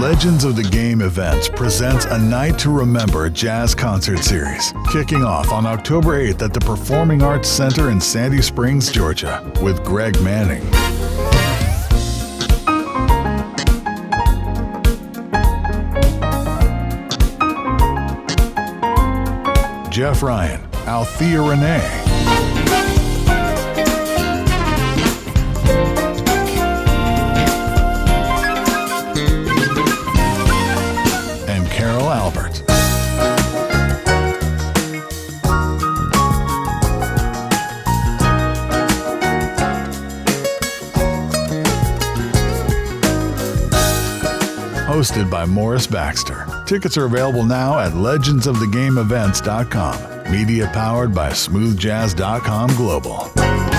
Legends of the Game Events presents a Night to Remember jazz concert series, kicking off on October 8th at the Performing Arts Center in Sandy Springs, Georgia, with Greg Manning. Jeff Ryan, Althea Rene, Albert. Hosted by Morris Baxter. Tickets are available now at legendsofthegameevents.com. Media powered by smoothjazz.com Global.